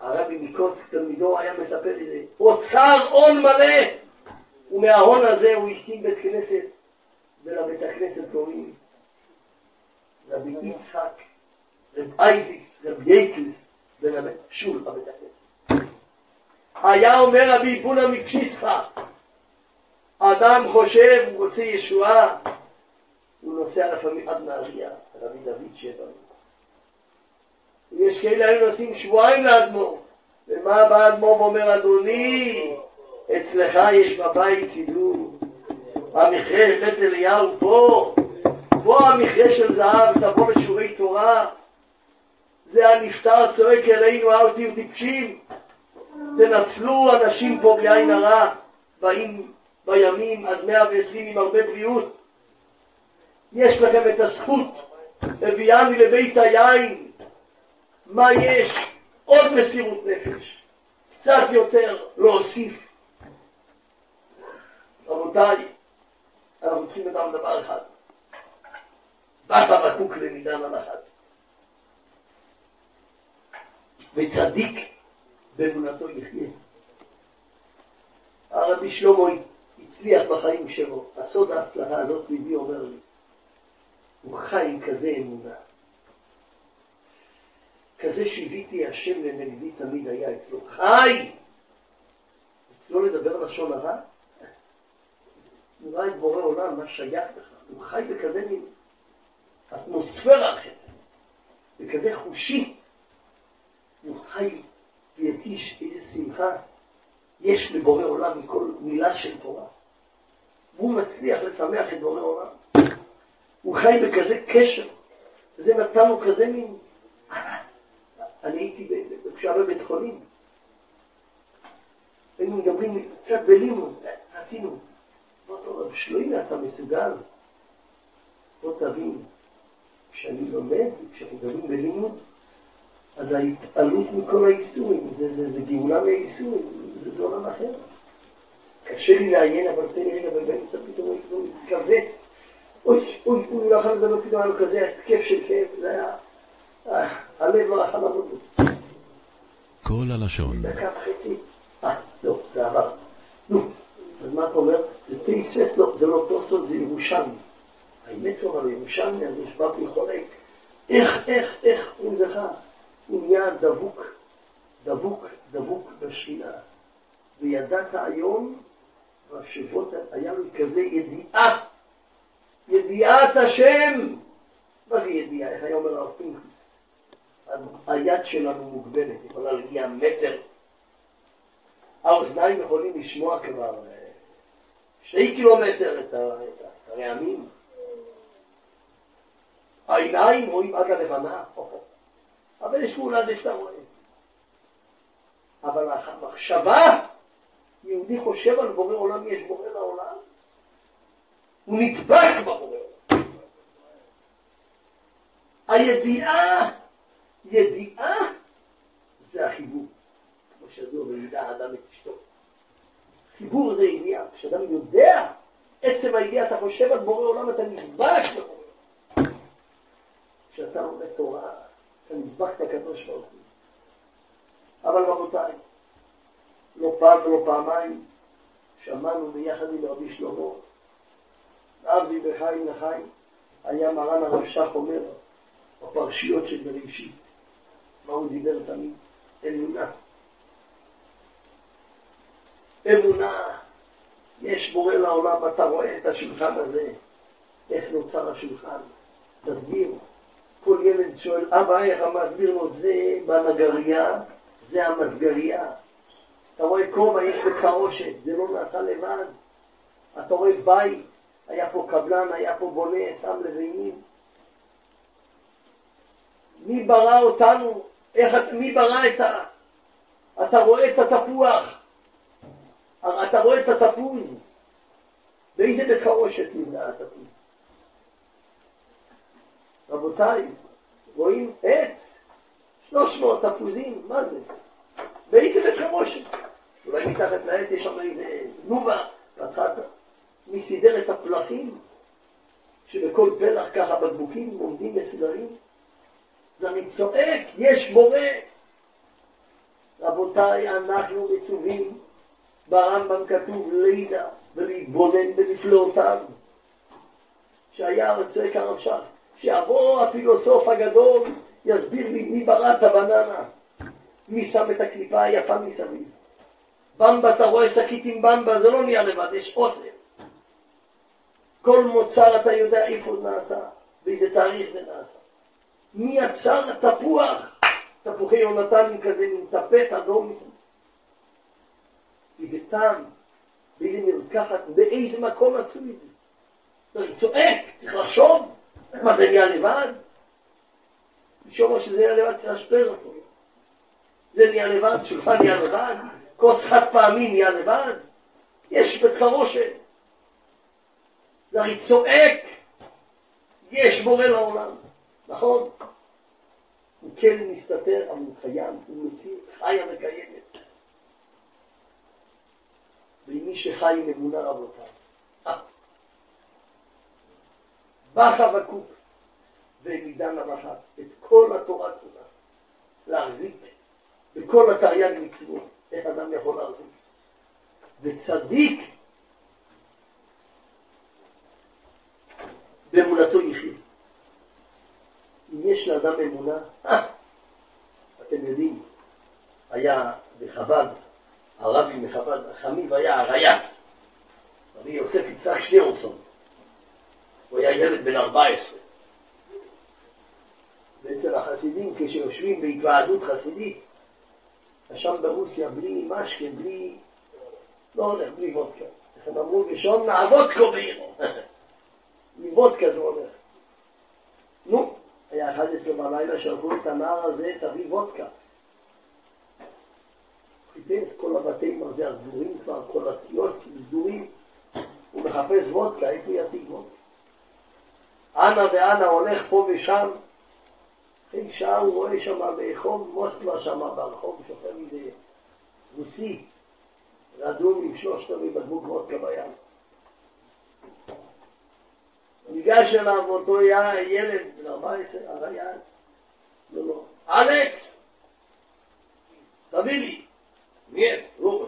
הרבי מקוץ, תלמידו, היה מספר לי זה. אוצר הון מלא! ומההון הזה הוא הקים בית כנסת, ולבית הכנסת קוראים רבי יצחק, רב אייזיק, רב ייטלס, שול בבית הכנסת. היה אומר רבי בונה מפשיסחה, האדם חושב, הוא רוצה ישועה, הוא נוסע לפעמים עד נהריה, רבי דוד שבע. יש כאלה היו נוסעים שבועיים לאדמו"ר, ומה בא האדמו"ר ואומר, אדוני, אצלך יש בבית סידור, המכרה בית אליהו פה, פה המכרה של זהב, תבוא לשיעורי תורה, זה הנפטר צועק אלינו, אל תהיו טיפשים, תנצלו אנשים פה בלי עין הרע, באים בימים עד 120 עם הרבה בריאות. יש לכם את הזכות, הביאני לבית היין. מה יש? עוד מסירות נפש. קצת יותר להוסיף. רבותיי, אנחנו צריכים לדעת דבר אחד. באת בקוק למידן הנחת. וצדיק באמונתו יחיה. הרבי שלמה הצליח בחיים שלו, הסוד ההצלחה הזאת ליבי אומר לי, הוא חי עם כזה אמונה. כזה שהביתי השם למליבי תמיד היה אצלו. חי! אצלו לדבר לשון הרע? הוא ראה את בורא עולם, מה שייך לך. הוא חי בכזה מין אטמוספירה אחרת, בכזה חושי. הוא חי וירגיש איזה שמחה יש לבורא עולם מכל מילה של תורה. והוא מצליח לשמח את בורא עולם. הוא חי בכזה קשר, וזה נתן לו כזה מין... אני הייתי כשהיה בבית חולים, היינו מדברים קצת בלימוד, רצינו. אמרתי לו, רב אתה מסוגל? בוא תבין, כשאני לומד, כשאנחנו מדברים בלימוד, אז ההתעלות מכל האיסורים, זה, זה, זה גאולה מהאיסורים, זה עולם אחר. קשה לי לעיין, אבל תן לי רגע באמצע פתאום הוא מתכווץ. אוי, אוי, הוא לא יכול לדבר פתאום, לו כזה התקף של כאב, זה היה... אה, הלב לא יכול לעבוד. כל הלשון. דקה וחצי. אה, לא, זה עבר. נו, אז מה אתה אומר? זה תייסס, לא, זה לא תוספות, זה ירושלמי. האמת הוא אבל ירושלמי, אז הסברתי חולק. איך, איך, איך הוא זכה? הוא נהיה דבוק, דבוק, דבוק בשינה. וידעת היום, והשבות, היה לו כזה ידיעה, ידיעת השם. מה זה ידיעה? איך היה אומר הרב פינקוס? היד שלנו מוגבלת, יכולה להגיע מטר. האוזניים יכולים לשמוע כבר אה, שתי קילומטר את הרעמים. העיניים רואים עד הלבנה, אבל יש שאתה רואה. אבל המחשבה, יהודי חושב על בורא עולם, יש בורא לעולם, הוא נדבק בבורא עולם. הידיעה, ידיעה זה החיבור, כמו שידוע במידה האדם את אשתו. חיבור זה ידיעה, כשאדם יודע עצם הידיעה, אתה חושב על בורא עולם, אתה נדבק בבורא עולם. כשאתה לומד תורה, נדבק את הקדוש ברוך הוא. אבל רבותיי, לא פעם ולא פעמיים שמענו ביחד עם רבי שלמה, אבי וחיים לחיים, היה מרן הרב שך אומר בפרשיות של בראשית, מה הוא דיבר תמיד? אמונה. אמונה, יש בורא לעולם, אתה רואה את השולחן הזה, איך נוצר השולחן, תסביר. כל ילד שואל, אבא, איך המסביר לו, זה בנגרייה, זה המסגרייה. אתה רואה כובע, יש בחרושת, זה לא נעשה לבד. אתה רואה בית, היה פה קבלן, היה פה בונה, שם לבנים. מי ברא אותנו? איך, מי ברא את ה... אתה רואה את התפוח, אתה רואה את התפוז. באיזה בית חרושת נבנה התפוז? רבותיי, רואים עץ, 300 תפוזים, מה זה? באיזה בית חרושת? אולי מתחת לעץ יש שם איזה תנובה, פתחת. מי סידר את הפלחים? שבכל פלח ככה בקבוקים עומדים מסודרים? אז אני צועק, יש בורא. רבותיי, אנחנו מצווים, ברמב"ם כתוב לידה ולהתבונן בנפלאותיו. שהיה צועק הרב שך, שיבוא הפילוסוף הגדול, יסביר לי מי ברא את הבננה, מי שם את הקליפה היפה מסביב. במבה, אתה רואה שקית עם במבה, זה לא נהיה לבד, יש אוסף. כל מוצר אתה יודע איפה זה נעשה, באיזה תאריך זה נעשה. מי יצר תפוח? תפוחי יונתן כזה, עם טפט אדום. איזה טעם, באיזה מרקחת, באיזה מקום עשו את זה. צריך צועק, צריך לחשוב, מה זה נהיה לבד? לשאול שזה נהיה לבד, צריך להשפר אותו. זה נהיה לבד, שולחן נהיה לבד, כוס חד פעמי נהיה לבד, יש בית חרושת. זה הרי צועק, יש בורא לעולם, נכון? הוא כן מסתתר, אבל הוא קיים, הוא מציל, חיה וקיימת. ומי שחי עם אמונה רבותיי. בא חבקוק ועמידן המחת, את כל התורה כולה, להחזיק בכל התרי"ג מצוות, איך אדם יכול להחזיק? וצדיק באמונתו יחיה. אם יש לאדם אמונה, אה, אתם יודעים, היה בחב"ד, הרבי מחב"ד, חמיב היה אריה, רבי יוסף יצחק שניאורסון, הוא היה ילד בן 14. ואצל החסידים, כשיושבים בהתוועדות חסידית, שם ברוסיה בלי משקה, בלי... לא הולך, בלי וודקה. איך הם אמרו נעבוד כה בעירו. בלי וודקה זה הולך. נו, היה 11 בלילה, שלחו את הנער הזה, תביא וודקה. חיפש כל הבתים הזה הסגורים כבר, כל הקיוסקים סגורים, הוא מחפש וודקה, איפה ישיג וודקה? אנה ואנה הולך פה ושם, אחרי שעה הוא רואה שם ברחוב מוסקבה שם ברחוב, שוכב איזה רוסי, רדום עם שלושת רבעי בקבוק וודקה בים. ניגש אליו אותו ילד בן 14, היה, לא, לא, אלכס, תביא לי, нет, רובל.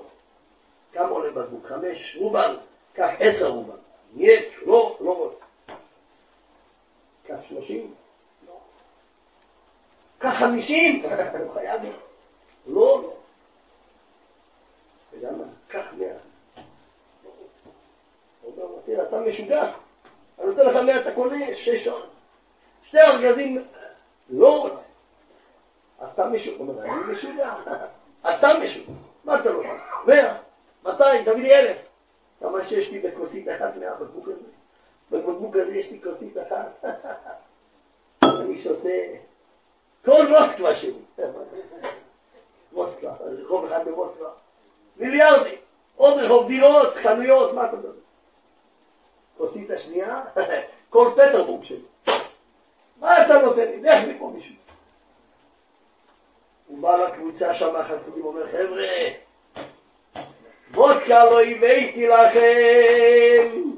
כמה עולה בקבוק? חמש רובל, קח עשר רובל. нет, לא, לא רוצה. קח שלושים? לא. קח חמישים? חייב לא, לא. אתה יודע מה? קח מאה. הוא אומר, תראה, אתה משוגע. אני נותן לך מאה, אתה קונה שש שעות. שתי ארגזים, לא. אתה משוגע. הוא אומר, אני משוגע. אתה משוגע. מה אתה לא מאה, מאתיים, תביא לי אלף. כמה שיש לי בכוסית אחת מהבקבוק הזה. בבקבוק הזה יש לי כוסית אחת. אני שותה כל מוסקבה שלי. מוסקבה, רחוב אחד במוסקבה. מיליארדים. עוד רחוב דירות, חנויות, מה אתה מדבר? כוסית השנייה, כל פטרבורג שלי. מה אתה נותן לי? לך מפה מישהו. הוא בא לקבוצה שם החסידים, אומר, חבר'ה, וודקה לא הבאתי לכם,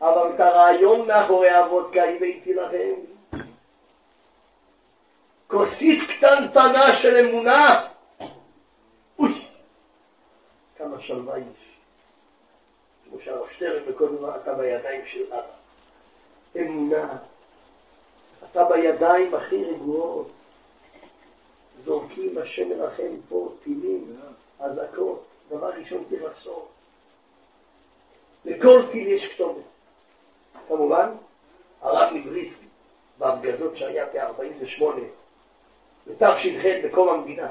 אבל את הרעיון מאחורי הוודקה הבאתי לכם. כוסית קטנטנה של אמונה, אוי, כמה שלווה יש. כמו שהרב שטרן בקודם אמר, אתה בידיים של אבא. אמונה, אתה בידיים הכי רגועות. זורקים השם מרחם פה טילים, אזעקות, דבר ראשון צריך. לכל טיל יש כתובת. כמובן, הרב מבריסקי, בהפגזות שהיה ב-48, בתש"ח, בקום המדינה,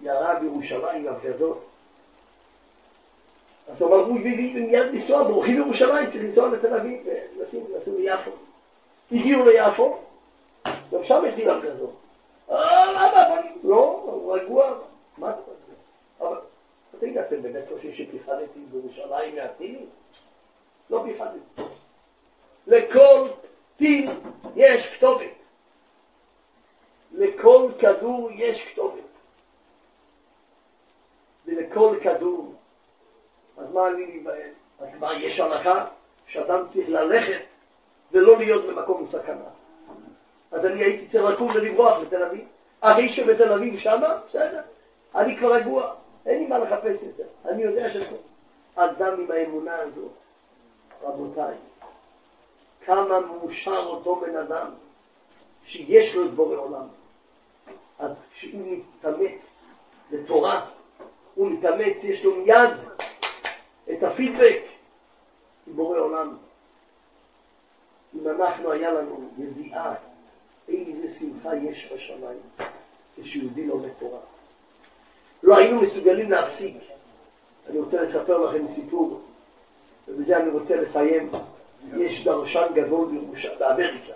ירה בירושלים הפגזות. אז הוא אמר, הוא מיד לנסוע, בורחים לירושלים, צריך לנסוע לתל אביב, נסעו ליפו. הגיעו ליפו, גם שם יש דירה כזאת. אה, לא, הוא רגוע, מה אתה אבל תגיד, אתם באמת חושבים שפיחדתי בירושלים מהטילים? לא פיחדתי. לכל טיל יש כתובת. לכל כדור יש כתובת. ולכל כדור, אז מה אני להיבהל? אז מה, יש הלכה שאדם צריך ללכת ולא להיות במקום סכנה. אז אני הייתי צריך לקום ולברוח לתל אביב. אחי שבתל אביב שמה, בסדר, אני כבר רגוע, אין לי מה לחפש יותר. אני יודע שזה אדם עם האמונה הזאת, רבותיי, כמה מאושר אותו בן אדם שיש לו את בורא עולם. אז כשהוא מתאמץ לתורה, הוא מתאמץ, יש לו מיד את הפידבק עם בורא עולם. אם אנחנו, היה לנו ידיעה איזה שמחה יש בשמיים כשיהודי לומד תורה. לא היינו מסוגלים להפסיק. אני רוצה לספר לכם סיפור, ובזה אני רוצה לסיים. יש דרשן גדול באמריקה.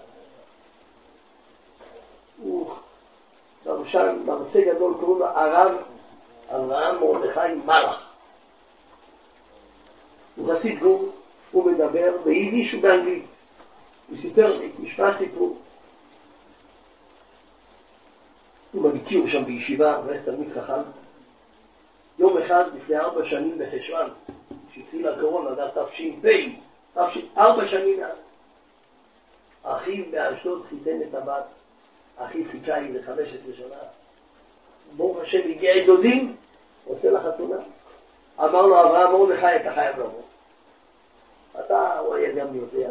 הוא דרשן, מרצה גדול, קוראים לו הרב אברהם מרדכי מלאך. הוא חסיד גור, הוא מדבר ביידיש ובאנגלית. הוא סיפר לי, משפט סיפור. הוא בביקור שם בישיבה, והיה תלמיד חכם. יום אחד, לפני ארבע שנים בחשוון, כשהתחילה הקורונה, זה תש"פ, ארבע שנים מאז. אחיו באשדוד חיתן את הבת, אחיו חיכה לי ל-15 שנה. ברוך השם, הגיע את דודים, עושה לה חתונה. אמר לו אברהם מרדכי, אתה חייב לבוא. אתה, הוא היה גם יודע,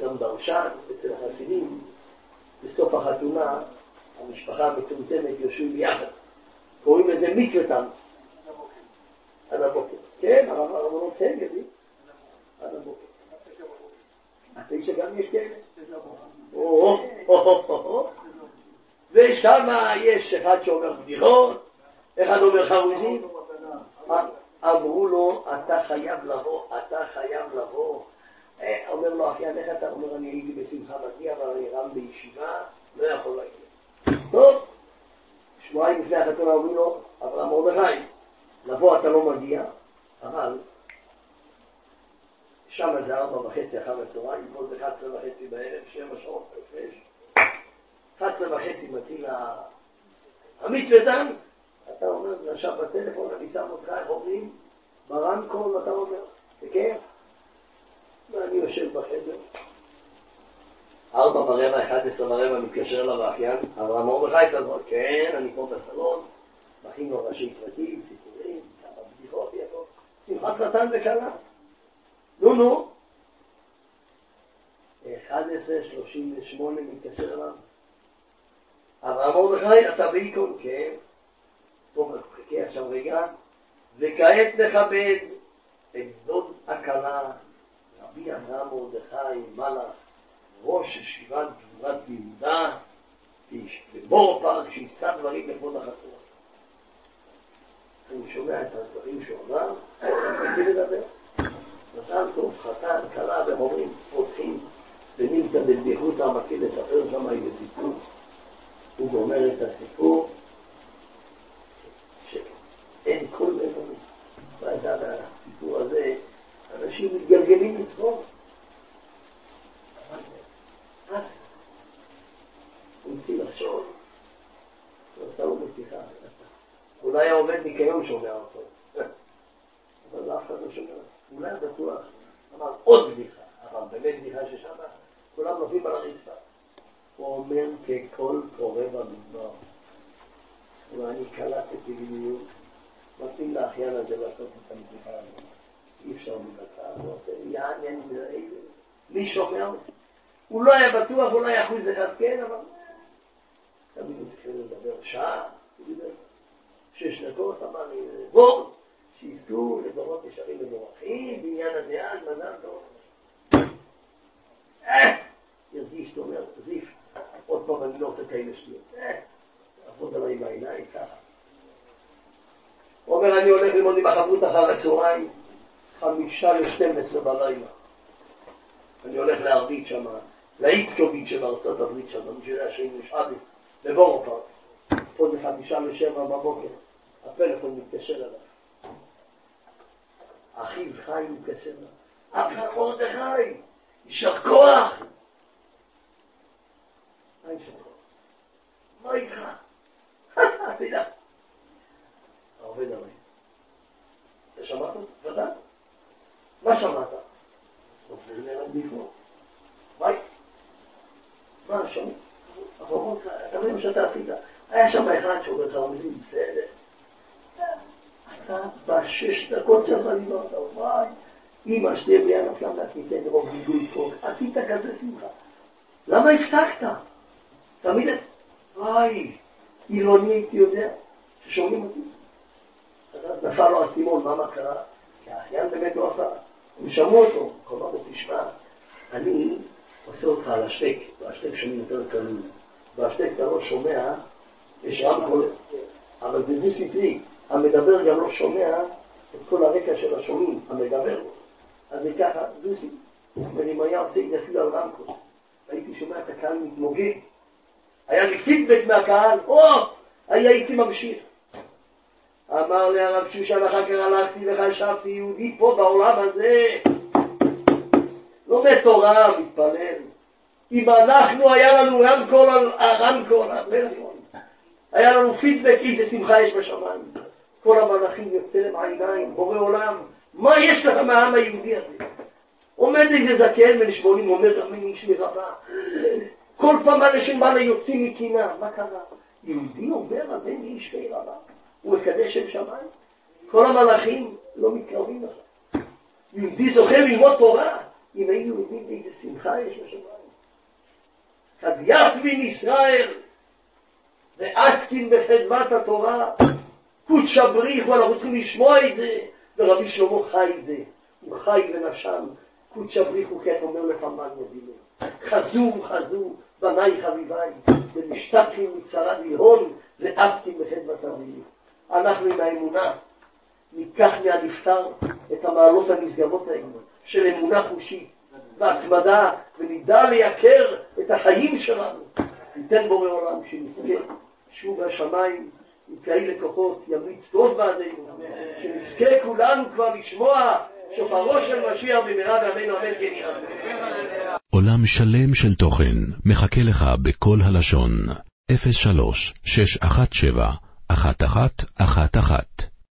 גם דרשן אצל החסידים, בסוף החתונה המשפחה המצומצמת יושבים ביחד. קוראים לזה מקוותם. עד הבוקר. כן, הרבנות כן יודעים. עד הבוקר. התשע גם יש כאלה? ושם יש אחד שאומר בדיחות, אחד אומר חרוזים. אמרו לו, אתה חייב לבוא, אתה חייב לבוא. אומר לו, אחי, איך אתה אומר, אני הייתי בשמחה מגיע, אבל אני רם בישיבה, לא יכול להגיע. טוב, שבועיים לפני החתונה אומרים לו, אברהם מרדכי, לבוא אתה לא מגיע, אבל שם זה ארבע וחצי אחר הצהריים, פה זה 11 וחצי בערב, שבע שעות הפרש. 11 וחצי מתאים המתווה דן, אתה אומר, עכשיו בטלפון, אני שם אותך, איך אומרים? ברמקול אתה אומר, בכיף. ואני יושב בחדר. ארבע ורבע, אחד עשרה ורבע, מתקשר אליו האחיין, אברהם מרדכי תזרוק, כן, אני פה בסלון, מכין לו ראשי פרטים, סיפורים, כמה בדיחות יבוא, שמחת חתן וכלה. נו נו. 11.38 מתקשר אליו. אברהם מרדכי, אתה בעיקרון, כן. טוב, חכה עכשיו רגע, וכעת נכבד את דוד הכלה, רבי אברהם מרדכי מלאך, ראש ישיבת גבורת יהודה, בבור פארק, שיישא דברים לכבוד החצרות. אני שומע את הדברים שהוא אמר, אני מתחיל לדבר. מזל טוב, חתן, כלה והורים, פותחים, ונמצא בבדיחותא מתחיל לספר שם איזה סיפור. הוא גומר את הסיפור, שאין כל מבוני. ועדה הסיפור הזה, אנשים מתגלגלים לצחוק. הוא התחיל לחשוב, הוא עשה לו בשיחה. אולי העובד ניקיון שומע אותו, אבל אף אחד לא שומע. אולי בטוח, אמר עוד בדיחה, אבל באמת בדיחה ששם כולם נופלים על הרצפה. הוא אומר ככל קורא במדבר. ואני קלטתי בדיוק, מתאים לאחיין הזה לעשות את המדיחה הזאת. אי אפשר הוא עושה יעניין מי שומע? הוא לא היה בטוח, אולי אחוז אחד כן, אבל תמיד התחילו לדבר. שעה, הוא שש דקות, אמר לי, בוא, שיזכו לדורות ישרים ומורחים, בעניין הדעה, מזל טוב. הרגיש, אתה אומר, זיף, עוד פעם אני לא רוצה כאלה שטויות. לעבוד עליי בעיניים ככה. הוא אומר, אני הולך ללמוד עם החברות אחר הצהריים, חמישה לשתים עשרה בלילה. אני הולך להרביץ שם, לאיפקוביץ' שבארצות הברית שם, שאם יש אבי, בבורופארק. פה זה חמישה לשבע בבוקר, הפלאפון מתקשר אליו. אחיו מתקשר אליו. אברהם מרדכי, יישר כוח! מה יישר כוח? מה איתך? תדע. העובד עליי. אתה שמעת? ודאי. מה שמעת? נופל ליד ביפו. ביי. מה שומעים? הדברים שאתה עשית. היה שם אחד לך, מבין, בסדר. אתה בשש דקות שלך דיברת, וואי, אמא שתהיה בריאה נפלה תיתן רוב גידול פה, עשית כזה שמחה. למה הפסקת? תמיד, וואי, עילוני הייתי יודע ששומעים אותי. נפל לו הסימון, מה קרה? כי האחיין באמת לא עשה. הם שמעו אותו, אמר לו, תשמע, אני עושה אותך על השטק, והשטק שומעים יותר קלול. והשטק אתה לא שומע, יש רמקול, אבל בדיסציפלי, המדבר גם לא שומע את כל הרקע של השומעים, המדבר. אז זה ככה, דוסי, ואם היה עושה את על רמקול, הייתי שומע את הקהל מתמוגג, היה לי פידבק מהקהל, או, הייתי ממשיך. אמר לי הרב שושן, אחר כך הלכתי וחשבתי, יהודי פה בעולם הזה, לומד תורה, מתפלל. אם אנחנו, היה לנו רמקול על הרמקול, היה לנו פידבק, איזה שמחה יש בשמיים. כל המלאכים יוצא להם העיניים, בורא עולם, מה יש לך מהעם היהודי הזה? עומד איזה זקן בן שמונים, אומר, אמן איש מרבה. כל פעם אנשים בעלה יוצאים מקינה, מה קרה? יהודי אומר, אמן איש מרבה. הוא מקדש שם שמיים. כל המלאכים לא מתקרבים לך. יהודי זוכה ללמוד תורה. אם היינו יודעים איזה שמחה יש בשמיים. חדיית בין ישראל ועסקין בחדמת התורה, קודשא בריחו, אנחנו צריכים לשמוע את זה, ורבי שלמה חי את זה, הוא חי ונשם, קודשא בריחו כן אומר לפמן מבינו. חזו חזו בניי חביביי, ומשתתפים מצרה להון, ועסקין בחדמת אבינו. אנחנו עם האמונה ניקח מהנפטר את המעלות הנשגבות האלה של אמונה חושית והתמדה, ונדע לייקר את החיים שלנו. ניתן בורא עולם שנזכה שוב השמיים עם כאלה כוחות ימליץ טוב בעדינו, שנזכה כולנו כבר לשמוע שופרו של משיח במהרה בימינו אמן כן יראה. עולם שלם של תוכן מחכה לך בכל הלשון, 03 617 1111